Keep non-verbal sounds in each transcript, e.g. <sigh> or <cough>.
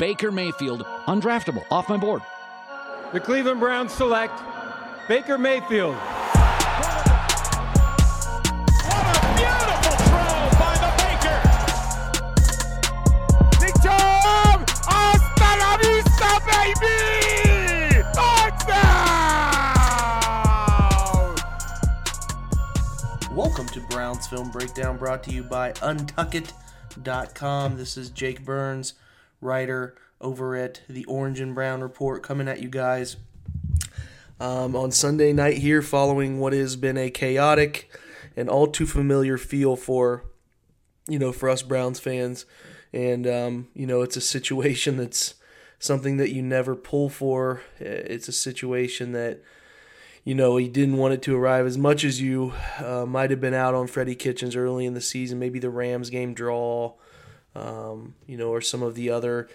Baker Mayfield, undraftable, off my board. The Cleveland Browns select Baker Mayfield. What a beautiful throw by the Baker. Big Jam! Outspay! Welcome to Browns Film Breakdown brought to you by Untuckit.com. This is Jake Burns, writer over at the Orange and Brown Report, coming at you guys um, on Sunday night here, following what has been a chaotic and all too familiar feel for, you know, for us Browns fans. And, um, you know, it's a situation that's something that you never pull for. It's a situation that you know, he didn't want it to arrive as much as you uh, might have been out on Freddie Kitchens early in the season, maybe the Rams game draw, um, you know, or some of the other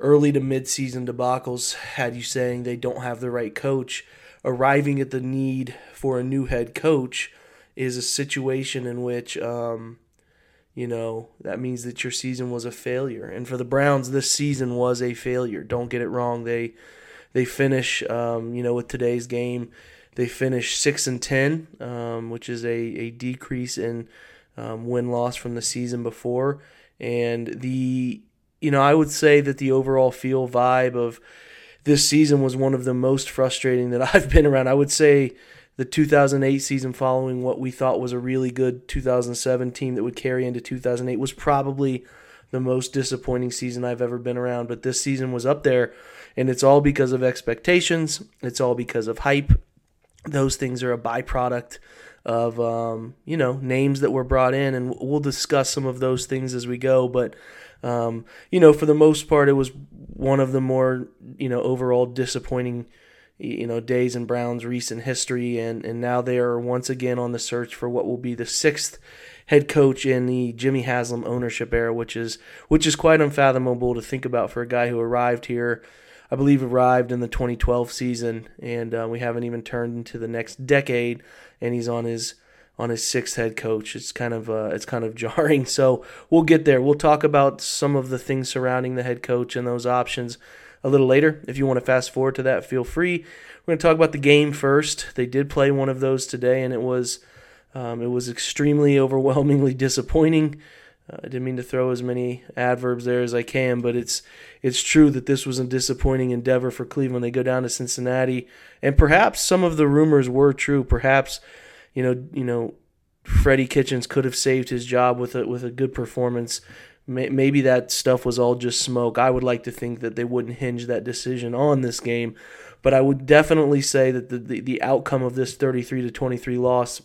early to mid-season debacles had you saying they don't have the right coach. Arriving at the need for a new head coach is a situation in which, um, you know, that means that your season was a failure. And for the Browns, this season was a failure. Don't get it wrong. They they finish, um, you know, with today's game they finished six and ten, um, which is a, a decrease in um, win loss from the season before. And the you know I would say that the overall feel vibe of this season was one of the most frustrating that <laughs> I've been around. I would say the 2008 season following what we thought was a really good 2007 team that would carry into 2008 was probably the most disappointing season I've ever been around. But this season was up there, and it's all because of expectations. It's all because of hype those things are a byproduct of um, you know names that were brought in, and we'll discuss some of those things as we go. But um, you know, for the most part, it was one of the more you know overall disappointing you know days in Brown's recent history, and and now they are once again on the search for what will be the sixth head coach in the Jimmy Haslam ownership era, which is which is quite unfathomable to think about for a guy who arrived here I believe, arrived in the 2012 season, and uh, we haven't even turned into the next decade, and he's on his on his sixth head coach. It's kind of uh, it's kind of <laughs> jarring. So we'll get there. We'll talk about some of the things surrounding the head coach and those options a little later. If you want to fast forward to that, feel free. We're going to talk about the game first. They did play one of those today, and it was um, it was extremely <laughs> overwhelmingly disappointing. Uh, I didn't mean to throw as many adverbs there as I can, but it's it's true that this was a disappointing endeavor for Cleveland. They go down to Cincinnati, and perhaps some of the rumors were true. Perhaps, you know, you know, Freddie Kitchens could have saved his job with a with a good performance. Maybe that stuff was all just smoke. I would like to think that they wouldn't hinge that decision on this game, but I would definitely say that the the, the outcome of this 33 to 23 loss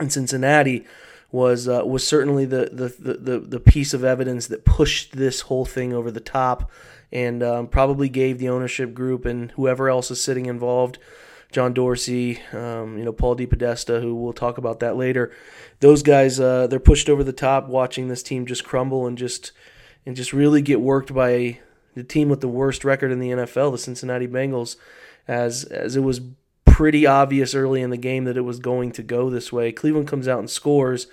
in Cincinnati was uh, was certainly the, the, the, the piece of evidence that pushed this whole thing over the top and um, probably gave the ownership group and whoever else is sitting involved, John Dorsey, um, you know Paul DePodesta, who we'll talk about that later. Those guys, uh, they're pushed over the top, watching this team just crumble and just and just really get worked by the team with the worst record in the NFL, the Cincinnati Bengals, as as it was pretty obvious early in the game that it was going to go this way. Cleveland comes out and scores.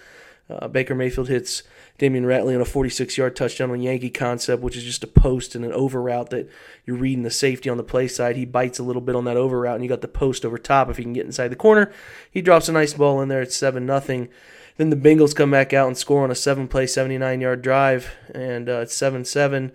Uh, Baker Mayfield hits Damion Ratley on a 46 yard touchdown on Yankee concept, which is just a post and an over route that you're reading the safety on the play side. He bites a little bit on that over route, and you got the post over top. If he can get inside the corner, he drops a nice ball in there. It's 7 nothing. Then the Bengals come back out and score on a seven play, 79 yard drive, and uh, it's 7 7.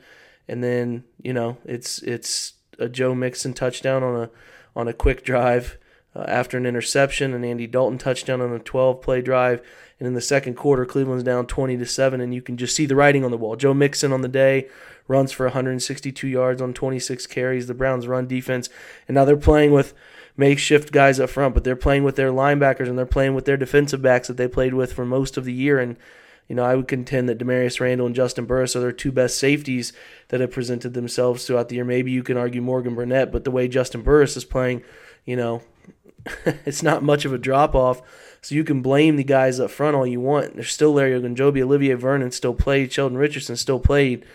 And then, you know, it's it's a Joe Mixon touchdown on a on a quick drive uh, after an interception, an Andy Dalton touchdown on a 12 play drive. And in the second quarter, Cleveland's down 20 to 7, and you can just see the writing on the wall. Joe Mixon on the day runs for 162 yards on 26 carries. The Browns run defense, and now they're playing with makeshift guys up front, but they're playing with their linebackers and they're playing with their defensive backs that they played with for most of the year. And you know, I would contend that Damarious Randall and Juston Burris are their two best safeties that have presented themselves throughout the year. Maybe you can argue Morgan Burnett, but the way Juston Burris is playing, you know, <laughs> it's not much of a drop off. So you can blame the guys up front all you want. There's still Larry Ogunjobi, Olivier Vernon still played, Sheldon Richardson still played.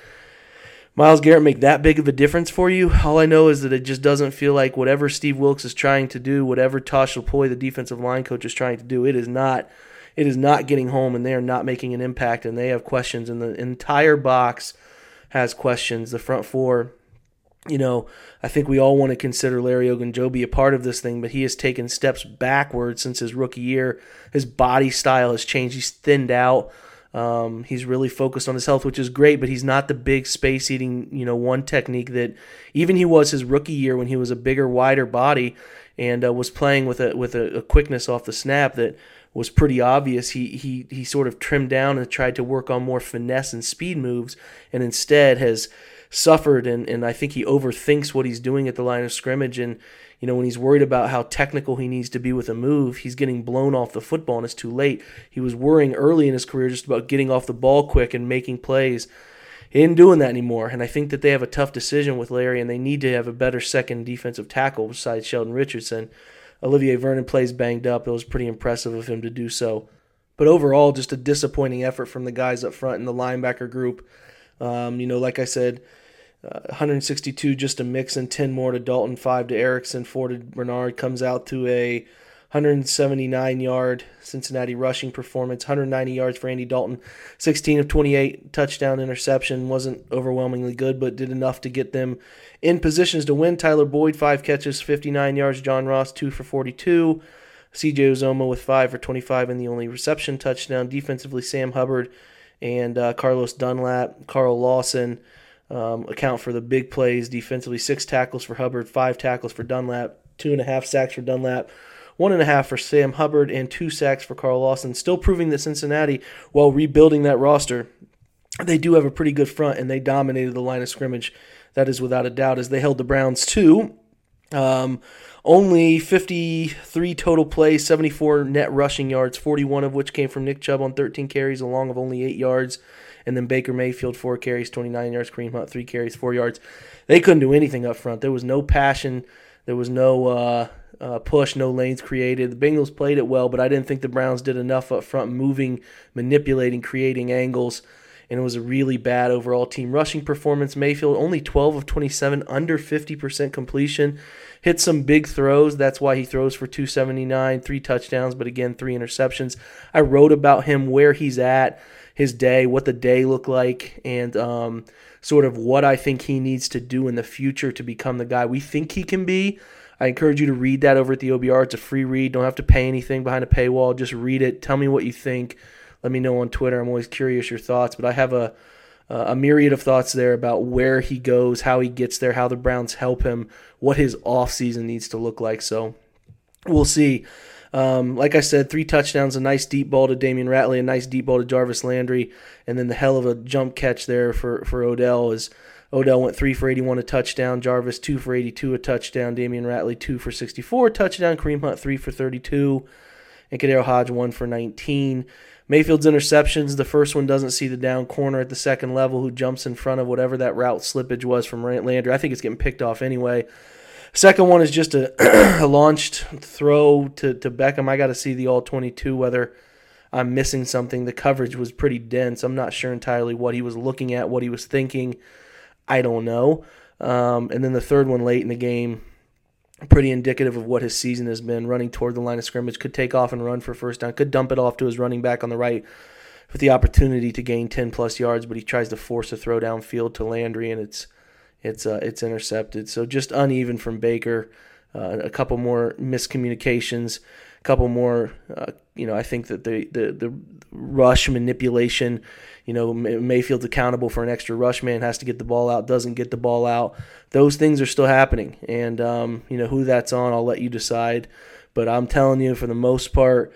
Myles Garrett make that big of a difference for you? All I know is that it just doesn't feel like whatever Steve Wilks is trying to do, whatever Tosh Lupoi, the defensive line coach, is trying to do, it is not it is not getting home and they are not making an impact and they have questions and the entire box has questions. The front four, you know, I think we all want to consider Larry Ogunjobi a part of this thing, but he has taken steps backwards since his rookie year. His body style has changed. He's thinned out. Um, he's really focused on his health, which is great, but he's not the big space eating, you know, one technique that even he was his rookie year when he was a bigger, wider body and uh, was playing with a with a, a, quickness off the snap that was pretty obvious. He he he sort of trimmed down and tried to work on more finesse and speed moves, and instead has suffered and, and I think he overthinks what he's doing at the line of scrimmage. And you know when he's worried about how technical he needs to be with a move he's getting blown off the football and it's too late. He was worrying early in his career just about getting off the ball quick and making plays. He ain't doing that anymore and I think that they have a tough decision with Larry and they need to have a better second defensive tackle besides Sheldon Richardson. Olivier Vernon plays banged up. It was pretty impressive of him to do so. But overall just a disappointing effort from the guys up front in the linebacker group um, you know, like I said, uh, 162 just a Mixon 10 more to Dalton, 5 to Erickson, 4 to Bernard comes out to a 179 yard Cincinnati rushing performance, 190 yards for Andy Dalton, 16 of 28 touchdown interception. Wasn't overwhelmingly good, but did enough to get them in positions to win. Tyler Boyd, 5 catches, 59 yards. John Ross, 2 for 42. CJ Uzomah with 5 for 25 and the only reception touchdown. Defensively, Sam Hubbard and uh, Carlos Dunlap, Carl Lawson um, account for the big plays defensively. Six tackles for Hubbard, five tackles for Dunlap, two and a half sacks for Dunlap, one and a half for Sam Hubbard, and two sacks for Carl Lawson. Still proving that Cincinnati, while rebuilding that roster, they do have a pretty good front and they dominated the line of scrimmage. That is without a doubt, as they held the Browns to um, only 53 total plays, 74 net rushing yards, 41 of which came from Nick Chubb on 13 carries, along of only 8 yards. And then Baker Mayfield, 4 carries, 29 yards. Kareem Hunt, 3 carries, 4 yards. They couldn't do anything up front. There was no passion. There was no uh, uh, push, no lanes created. The Bengals played it well, but I didn't think the Browns did enough up front, moving, manipulating, creating angles and it was a really bad overall team rushing performance. Mayfield only 12 of 27, under 50% completion. Hit some big throws. That's why he throws for 279, three touchdowns, but again, three interceptions. I wrote about him, where he's at, his day, what the day looked like, and um, sort of what I think he needs to do in the future to become the guy we think he can be. I encourage you to read that over at the OBR. It's a free read. Don't have to pay anything behind a paywall. Just read it. Tell me what you think let me know on Twitter. I'm always curious your thoughts, but I have a a myriad of thoughts there about where he goes, how he gets there, how the Browns help him, what his offseason needs to look like. So we'll see. Um, like I said, three touchdowns, a nice deep ball to Damion Ratley, a nice deep ball to Jarvis Landry, and then the hell of a jump catch there for, for Odell is Odell went three for 81, a touchdown. Jarvis two for 82, a touchdown. Damion Ratley two for 64, a touchdown. Kareem Hunt three for 32, and KhaDarel Hodge one for 19. Mayfield's interceptions, the first one doesn't see the down corner at the second level who jumps in front of whatever that route slippage was from Landry. I think it's getting picked off anyway. Second one is just a, <clears throat> a launched throw to, to Beckham. I got to see the all 22 whether I'm missing something. The coverage was pretty dense. I'm not sure entirely what he was looking at, what he was thinking. I don't know. Um, and then the third one late in the game, pretty indicative of what his season has been. Running toward the line of scrimmage, could take off and run for first down, could dump it off to his running back on the right with the opportunity to gain 10 plus yards, but he tries to force a throw downfield to Landry, and it's it's uh, it's intercepted. So just uneven from Baker. Uh, a couple more miscommunications, couple more. Uh, you know, I think that the the the rush manipulation you know, Mayfield's accountable for an extra rush man, has to get the ball out, doesn't get the ball out. Those things are still happening. And, um, you know, who that's on, I'll let you decide. But I'm telling you, for the most part,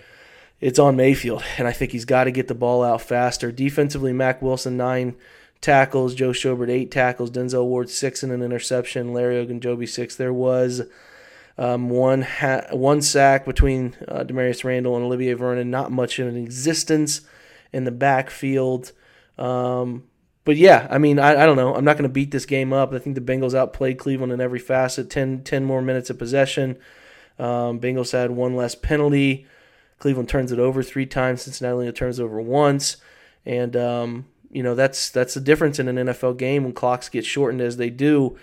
it's on Mayfield. And I think he's got to get the ball out faster. Defensively, Mack Wilson, nine tackles. Joe Schobert, eight tackles. Denzel Ward, six and an interception. Larry Ogunjobi, six. There was um, one ha- one sack between uh, Damarious Randall and Olivier Vernon. Not much an existence in the backfield. Um, but yeah, I mean, I, I don't know. I'm not going to beat this game up. I think the Bengals outplayed Cleveland in every facet. 10, 10 more minutes of possession. Um, Bengals had one less penalty. Cleveland turns it over three times. Cincinnati only turns it over once. And um, you know that's that's the difference in an NFL game when clocks get shortened as they do.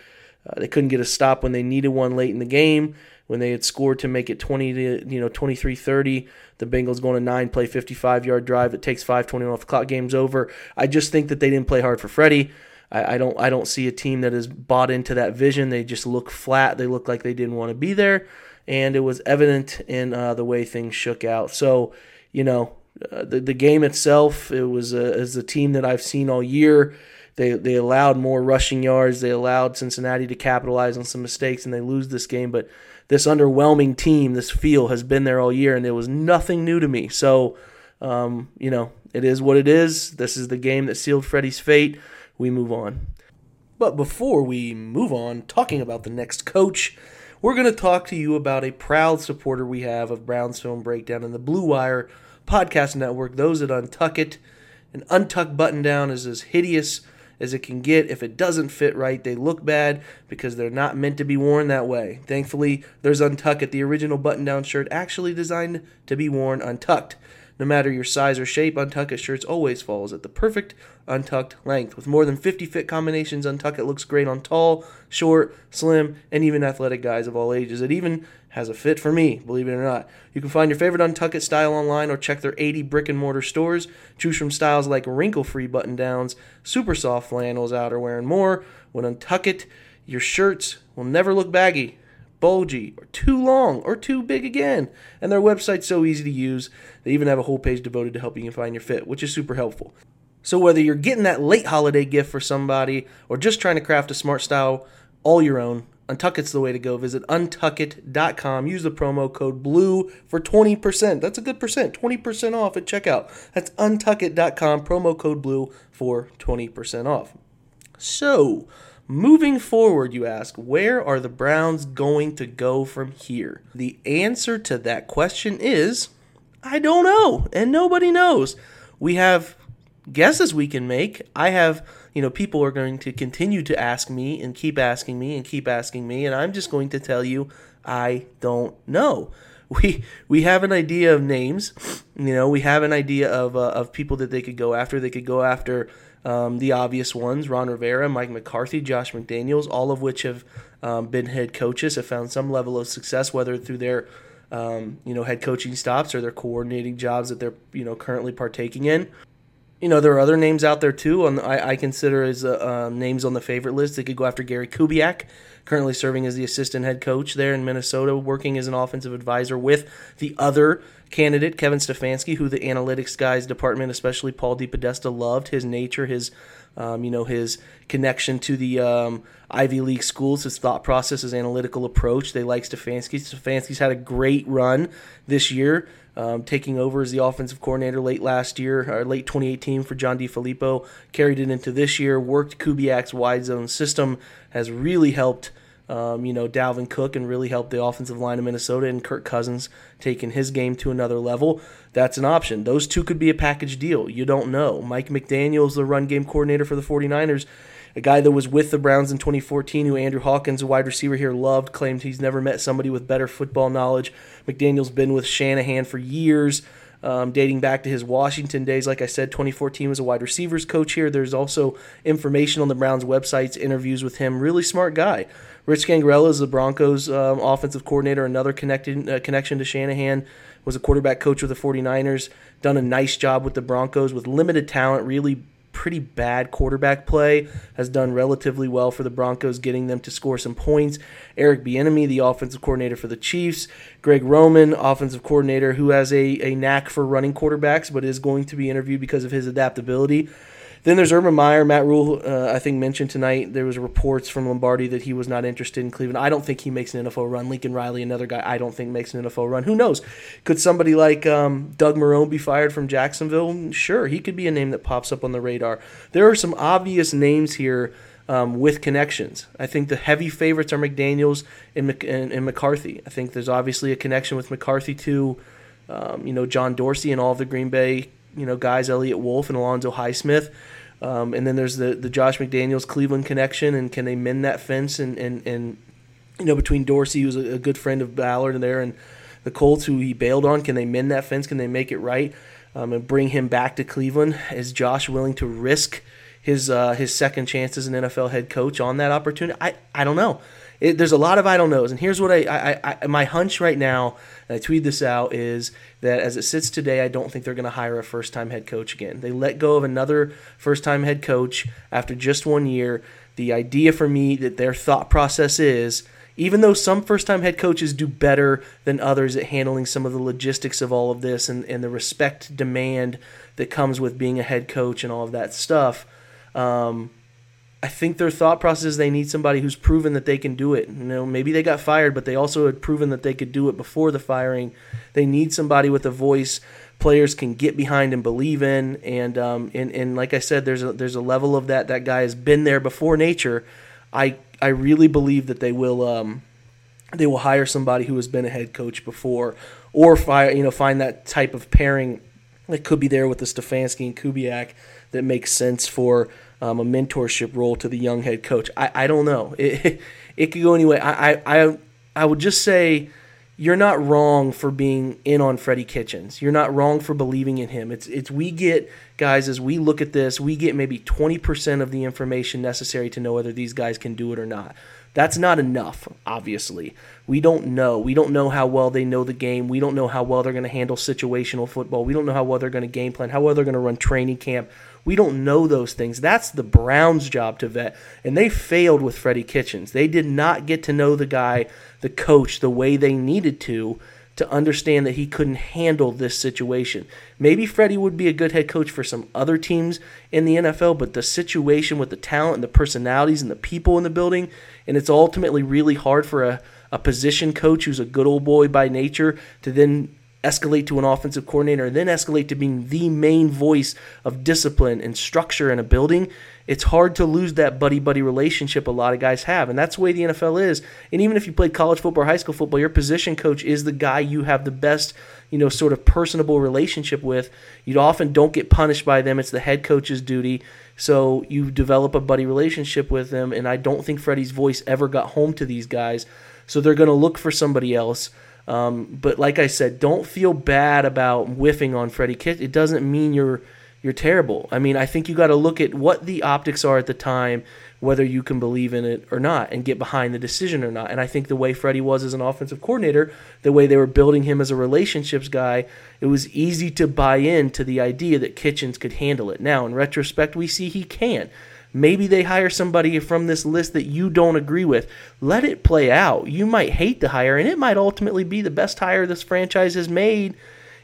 Uh, they couldn't get a stop when they needed one late in the game when they had scored to make it 20 to you know 23-30 the bengals going to nine play 55 yard drive it takes 5.20 off the clock game's over i just think that they didn't play hard for freddie I, I don't I don't see a team that has bought into that vision. They just look flat. They look like they didn't want to be there, and it was evident in uh, the way things shook out. So, you know, uh, the the game itself, it was a, is a team that I've seen all year. They they allowed more rushing yards. They allowed Cincinnati to capitalize on some mistakes, and they lose this game. But this underwhelming team, this feel has been there all year, and it was nothing new to me. So, um, you know, it is what it is. This is the game that sealed Freddie's fate. We move on. But before we move on, talking about the next coach, we're going to talk to you about a proud supporter we have of Browns Film Breakdown and the Blue Wire Podcast Network, those that Untuckit. An untuck button down is as hideous as it can get. If it doesn't fit right, they look bad because they're not meant to be worn that way. Thankfully, there's Untuckit, the original button down shirt actually designed to be worn untucked. No matter your size or shape, Untuckit shirts always falls at the perfect untucked length. With more than 50 fit combinations, Untuckit looks great on tall, short, slim, and even athletic guys of all ages. It even has a fit for me, believe it or not. You can find your favorite Untuckit style online or check their 80 brick and mortar stores. Choose from styles like wrinkle free button downs, super soft flannels, outerwear, and more. When Untuckit, your shirts will never look baggy bulgy, or too long, or too big again. And their website's so easy to use. They even have a whole page devoted to helping you find your fit, which is super helpful. So whether you're getting that late holiday gift for somebody or just trying to craft a smart style all your own, Untuckit's the way to go. Visit untuckit.com. Use the promo code BLUE for 20%. That's a good percent. 20% off at checkout. That's untuckit.com. Promo code BLUE for 20% off. So, Moving forward, you ask, where are the Browns going to go from here? The answer to that question is I don't know, and nobody knows. We have guesses we can make. I have, you know, people are going to continue to ask me and keep asking me and keep asking me, and I'm just going to tell you I don't know. <laughs> We we have an idea of names, you know, we have an idea of uh, of people that they could go after. They could go after um, the obvious ones Ron Rivera, Mike McCarthy, Josh McDaniels, all of which have um, been head coaches, have found some level of success, whether through their um, you know head coaching stops or their coordinating jobs that they're you know currently partaking in. You know there are other names out there too. On I, I consider as uh, um, names on the favorite list. They could go after Gary Kubiak, currently serving as the assistant head coach there in Minnesota, working as an offensive advisor with the other candidate, Kevin Stefanski, who the analytics guys department, especially Paul DePodesta, loved his nature, his um, you know his connection to the um, Ivy League schools, his thought process, his analytical approach. They like Stefanski. Stefanski's had a great run this year, um, taking over as the offensive coordinator late last year, or late 2018 for John DeFilippo. Carried it into this year. Worked Kubiak's wide zone system. Has really helped um, you know, Dalvin Cook and really helped the offensive line of Minnesota and Kirk Cousins taking his game to another level. That's an option. Those two could be a package deal. You don't know. Mike McDaniels, the run game coordinator for the 49ers, a guy that was with the Browns in 2014, who Andrew Hawkins, a wide receiver here, loved, claimed he's never met somebody with better football knowledge. McDaniel's been with Shanahan for years. Um, dating back to his Washington days. Like I said, 2014 was a wide receivers coach here. There's also information on the Browns' websites, interviews with him. Really smart guy. Rich Scangarello is the Broncos um, offensive coordinator, another connected uh, connection to Shanahan. Was a quarterback coach with the 49ers. Done a nice job with the Broncos with limited talent, really pretty bad quarterback play. Has done relatively well for the Broncos, getting them to score some points. Eric Bieniemy, the offensive coordinator for the Chiefs. Greg Roman, offensive coordinator, who has a, a knack for running quarterbacks, but is going to be interviewed because of his adaptability. Then there's Urban Meyer. Matt Rhule, uh, I think, mentioned tonight there was reports from Lombardi that he was not interested in Cleveland. I don't think he makes an NFL run. Lincoln Riley, another guy, I don't think makes an NFL run. Who knows? Could somebody like um, Doug Marrone be fired from Jacksonville? Sure, he could be a name that pops up on the radar. There are some obvious names here. Um, with connections. I think the heavy favorites are McDaniels and, Mc, and, and, McCarthy. I think there's obviously a connection with McCarthy to, um, you know, John Dorsey and all of the Green Bay you know guys, Eliot Wolf and Alonzo Highsmith. Um, and then there's the the Josh McDaniels Cleveland connection, and can they mend that fence? And and, and you know between Dorsey, who's a, a good friend of Ballard, and there, and the Colts, who he bailed on, can they mend that fence? Can they make it right um, and bring him back to Cleveland? Is Josh willing to risk his uh, his second chance as an NFL head coach on that opportunity? I I don't know. It, there's a lot of I don't knows, and here's what I, I, I my hunch right now, and I tweet this out is that as it sits today, I don't think they're going to hire a first time head coach again. They let go of another first time head coach after just one year. The idea for me that their thought process is. Even though some first time head coaches do better than others at handling some of the logistics of all of this and, and the respect demand that comes with being a head coach and all of that stuff, um, I think their thought process is they need somebody who's proven that they can do it. You know, maybe they got fired, but they also had proven that they could do it before the firing. They need somebody with a voice players can get behind and believe in. And um, and, and like I said, there's a there's a level of that. That guy has been there before nature. I I really believe that they will um, they will hire somebody who has been a head coach before, or fire you know find that type of pairing that could be there with the Stefanski and Kubiak that makes sense for um, a mentorship role to the young head coach. I, I don't know. It, <laughs> it could go anyway. I, I, I would just say you're not wrong for being in on Freddie Kitchens. You're not wrong for believing in him. It's it's we get guys as we look at this, we get maybe 20% of the information necessary to know whether these guys can do it or not. That's not enough, obviously. We don't know. We don't know how well they know the game. We don't know how well they're going to handle situational football. We don't know how well they're going to game plan, how well they're going to run training camp. We don't know those things. That's the Browns' job to vet. And they failed with Freddie Kitchens. They did not get to know the guy, the coach, the way they needed to to understand that he couldn't handle this situation. Maybe Freddie would be a good head coach for some other teams in the NFL, but the situation with the talent and the personalities and the people in the building, and it's ultimately really hard for a, a position coach who's a good old boy by nature to then escalate to an offensive coordinator, and then escalate to being the main voice of discipline and structure in a building, it's hard to lose that buddy buddy relationship a lot of guys have. And that's the way the NFL is. And even if you played college football or high school football, your position coach is the guy you have the best, you know, sort of personable relationship with. You often don't get punished by them. It's the head coach's duty. So you develop a buddy relationship with them. And I don't think Freddie's voice ever got home to these guys. So they're going to look for somebody else. Um, but like I said, don't feel bad about whiffing on Freddie. It doesn't mean you're you're terrible. I mean, I think you got to look at what the optics are at the time, whether you can believe in it or not, and get behind the decision or not. And I think the way Freddie was as an offensive coordinator, the way they were building him as a relationships guy, it was easy to buy into the idea that Kitchens could handle it. Now, in retrospect, we see he can. Maybe they hire somebody from this list that you don't agree with. Let it play out. You might hate the hire, and it might ultimately be the best hire this franchise has made,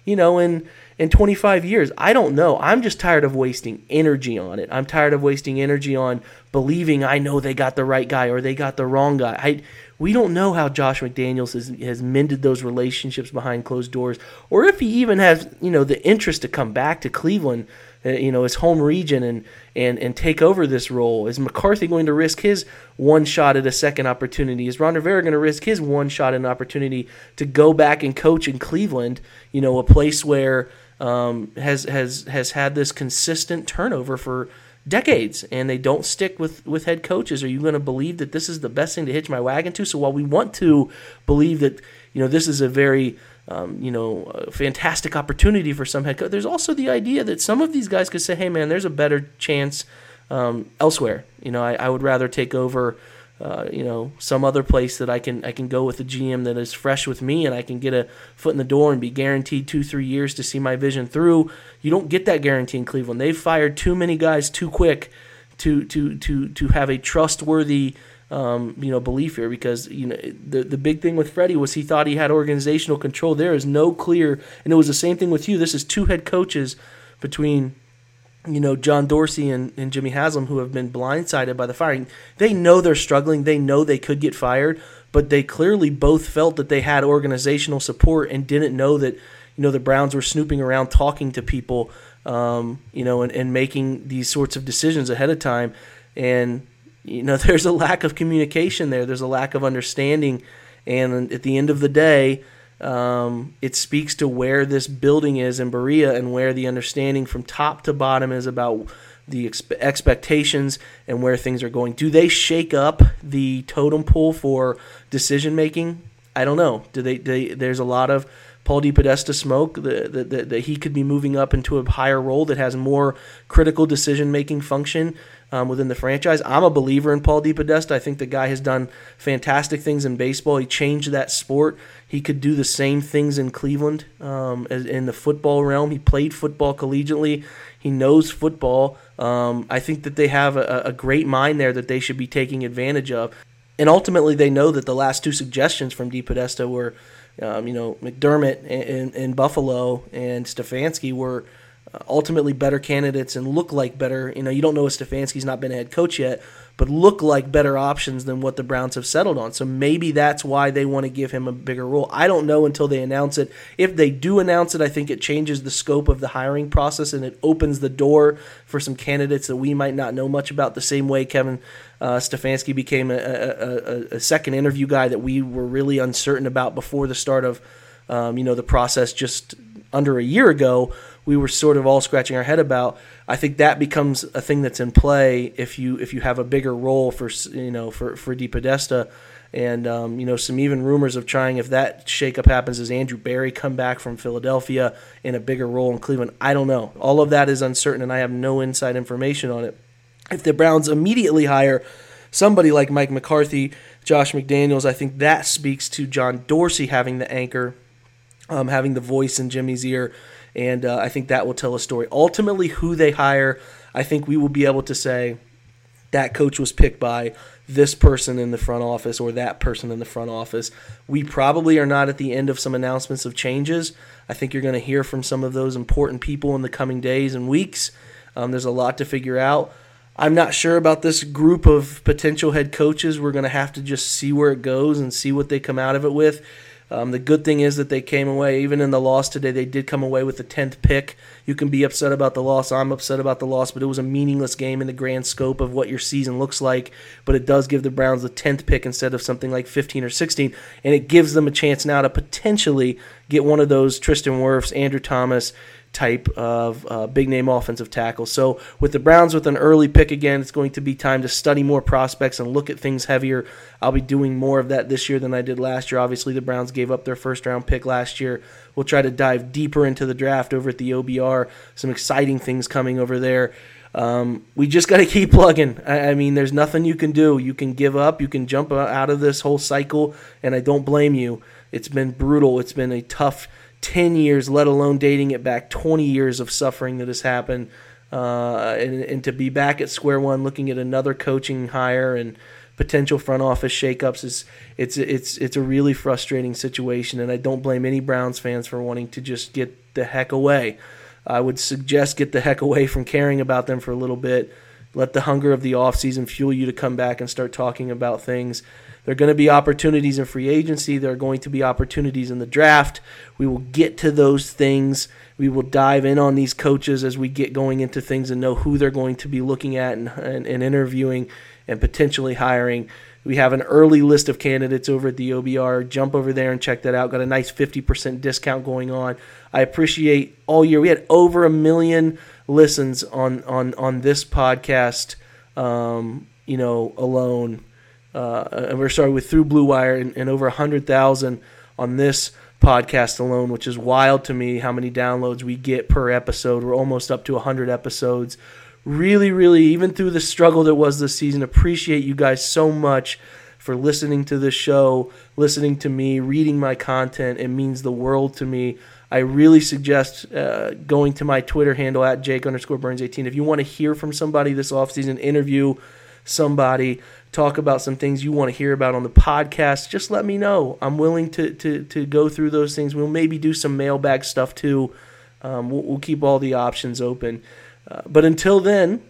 you know, in in 25 years. I don't know. I'm just tired of wasting energy on it. I'm tired of wasting energy on believing I know they got the right guy or they got the wrong guy. I we don't know how Josh McDaniels has, has mended those relationships behind closed doors, or if he even has, you know, the interest to come back to Cleveland you know his home region and and and take over this role? Is McCarthy going to risk his one shot at a second opportunity? Is Ron Rivera going to risk his one shot at an opportunity to go back and coach in Cleveland? You know, a place where um, has has has had this consistent turnover for decades, and they don't stick with with head coaches. Are you going to believe that this is the best thing to hitch my wagon to? So while we want to believe that you know this is a very um, you know, a fantastic opportunity for some head coach. There's also the idea that some of these guys could say, "Hey, man, there's a better chance um, elsewhere." You know, I, I, would rather take over, uh, you know, some other place that I can I can go with a GM that is fresh with me, and I can get a foot in the door and be guaranteed two three years to see my vision through. You don't get that guarantee in Cleveland. They've fired too many guys too quick to to to to have a trustworthy um, you know, belief here because Hue know the the big thing with Freddie was he thought he had organizational control. There is no clear, and it was the same thing with you. This is two head coaches between you know John Dorsey and, and Jimmy Haslam who have been blindsided by the firing. They know they're struggling. They know they could get fired, but they clearly both felt that they had organizational support and didn't know that you know the Browns were snooping around talking to people, um, you know, and, and making these sorts of decisions ahead of time. And you know <laughs> there's a lack of communication there there's a lack of understanding and at the end of the day um, it speaks to where this building is in Berea and where the understanding from top to bottom is about the expe- expectations and where things are going. Do they shake up the totem pole for decision making? I don't know. Do they, they? There's a lot of Paul DePodesta smoke that, that, that he could be moving up into a higher role that has more critical decision making function um, within the franchise. I'm a believer in Paul DePodesta. I think the guy has done fantastic things in baseball. He changed that sport. He could do the same things in Cleveland um, in the football realm. He played football collegiately. He knows football. Um, I think that they have a, a great mind there that they should be taking advantage of. And ultimately, they know that the last two suggestions from DePodesta were um, you know, McDermott in, in Buffalo and Stefanski were ultimately better candidates and look like better. You know, you don't know if Stefanski's not been a head coach yet, but look like better options than what the Browns have settled on. So maybe that's why they want to give him a bigger role. I don't know until they announce it. If they do announce it, I think it changes the scope of the hiring process and it opens the door for some candidates that we might not know much about. The same way Kevin uh, Stefanski became a, a, a, a, second interview guy that we were really uncertain about before the start of um, you know the process just under a year ago. We were sort of all scratching our head about. I think that becomes a thing that's in play if you if you have a bigger role for you know for for DePodesta, and um, you know some even rumors of trying if that shakeup happens, is Andrew Berry come back from Philadelphia in a bigger role in Cleveland? I don't know. All of that is uncertain, and I have no inside information on it. If the Browns immediately hire somebody like Mike McCarthy, Josh McDaniels, I think that speaks to John Dorsey having the anchor, um, having the voice in Jimmy's ear and uh, I think that will tell a story. Ultimately, who they hire, I think we will be able to say that coach was picked by this person in the front office or that person in the front office. We probably are not at the end of some announcements of changes. I think you're going to hear from some of those important people in the coming days and weeks. Um, there's a lot to figure out. I'm not sure about this group of potential head coaches. We're going to have to just see where it goes and see what they come out of it with. Um, the good thing is that they came away, even in the loss today, they did come away with the 10th pick. You can be upset about the loss. I'm upset about the loss, but it was a meaningless game in the grand scope of what your season looks like. But it does give the Browns the 10th pick instead of something like 15 or 16. And it gives them a chance now to potentially get one of those Tristan Wirfs, Andrew Thomas, type of uh, big name offensive tackle. So with the Browns with an early pick again, it's going to be time to study more prospects and look at things heavier. I'll be doing more of that this year than I did last year. Obviously, the Browns gave up their first round pick last year. We'll try to dive deeper into the draft over at the OBR. Some exciting things coming over there. Um, we just got to <laughs> keep plugging. I, I, mean, there's nothing you can do. You can give up. You can jump out of this whole cycle, and I don't blame you. It's been brutal. It's been a tough 10 years, let alone dating it back 20 years of suffering that has happened. Uh, and, and to be back at square one, looking at another coaching hire and potential front office shakeups is it's it's it's a really frustrating situation, and I don't blame any Browns fans for wanting to just get the heck away. I would suggest get the heck away from caring about them for a little bit. Let the hunger of the offseason fuel you to come back and start talking about things there are going to be opportunities in free agency. There are going to be opportunities in the draft. We will get to those things. We will dive in on these coaches as we get going into things and know who they're going to be looking at and, and, and interviewing and potentially hiring. We have an early list of candidates over at the OBR. Jump over there and check that out. Got a nice 50% discount going on. I appreciate all year. We had over a million listens on on on this podcast, um, you know, alone uh, we're sorry with through Blue Wire and, and over hundred thousand on this podcast alone, which is wild to me how many downloads we get per episode. We're almost up to hundred episodes. Really, really, even through the struggle that was this season, appreciate you guys so much for listening to this show, listening to me, reading my content. It means the world to me. I really suggest uh, going to my Twitter handle at Jake underscore Burns 18. If you want to hear from somebody this offseason, interview somebody, talk about some things you want to hear about on the podcast, just let me know. I'm willing to to, to go through those things. We'll maybe do some mailbag stuff too. Um, we'll, we'll, keep all the options open. Uh, but until then,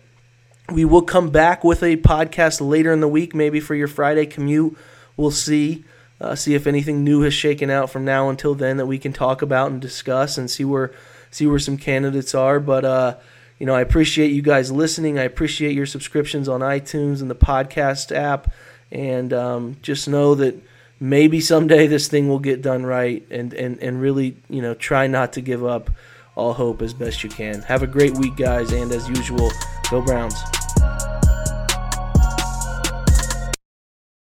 we will come back with a podcast later in the week, maybe for your Friday commute. We'll see. Uh, see if anything new has shaken out from now until then that we can talk about and discuss and see where see where some candidates are. But uh, you know, I appreciate you guys listening. I appreciate your subscriptions on iTunes and the podcast app. And um, just know that maybe someday this thing will get done right and, and, and really, you know, try not to give up all hope as best you can. Have a great week, guys. And as usual, go Browns.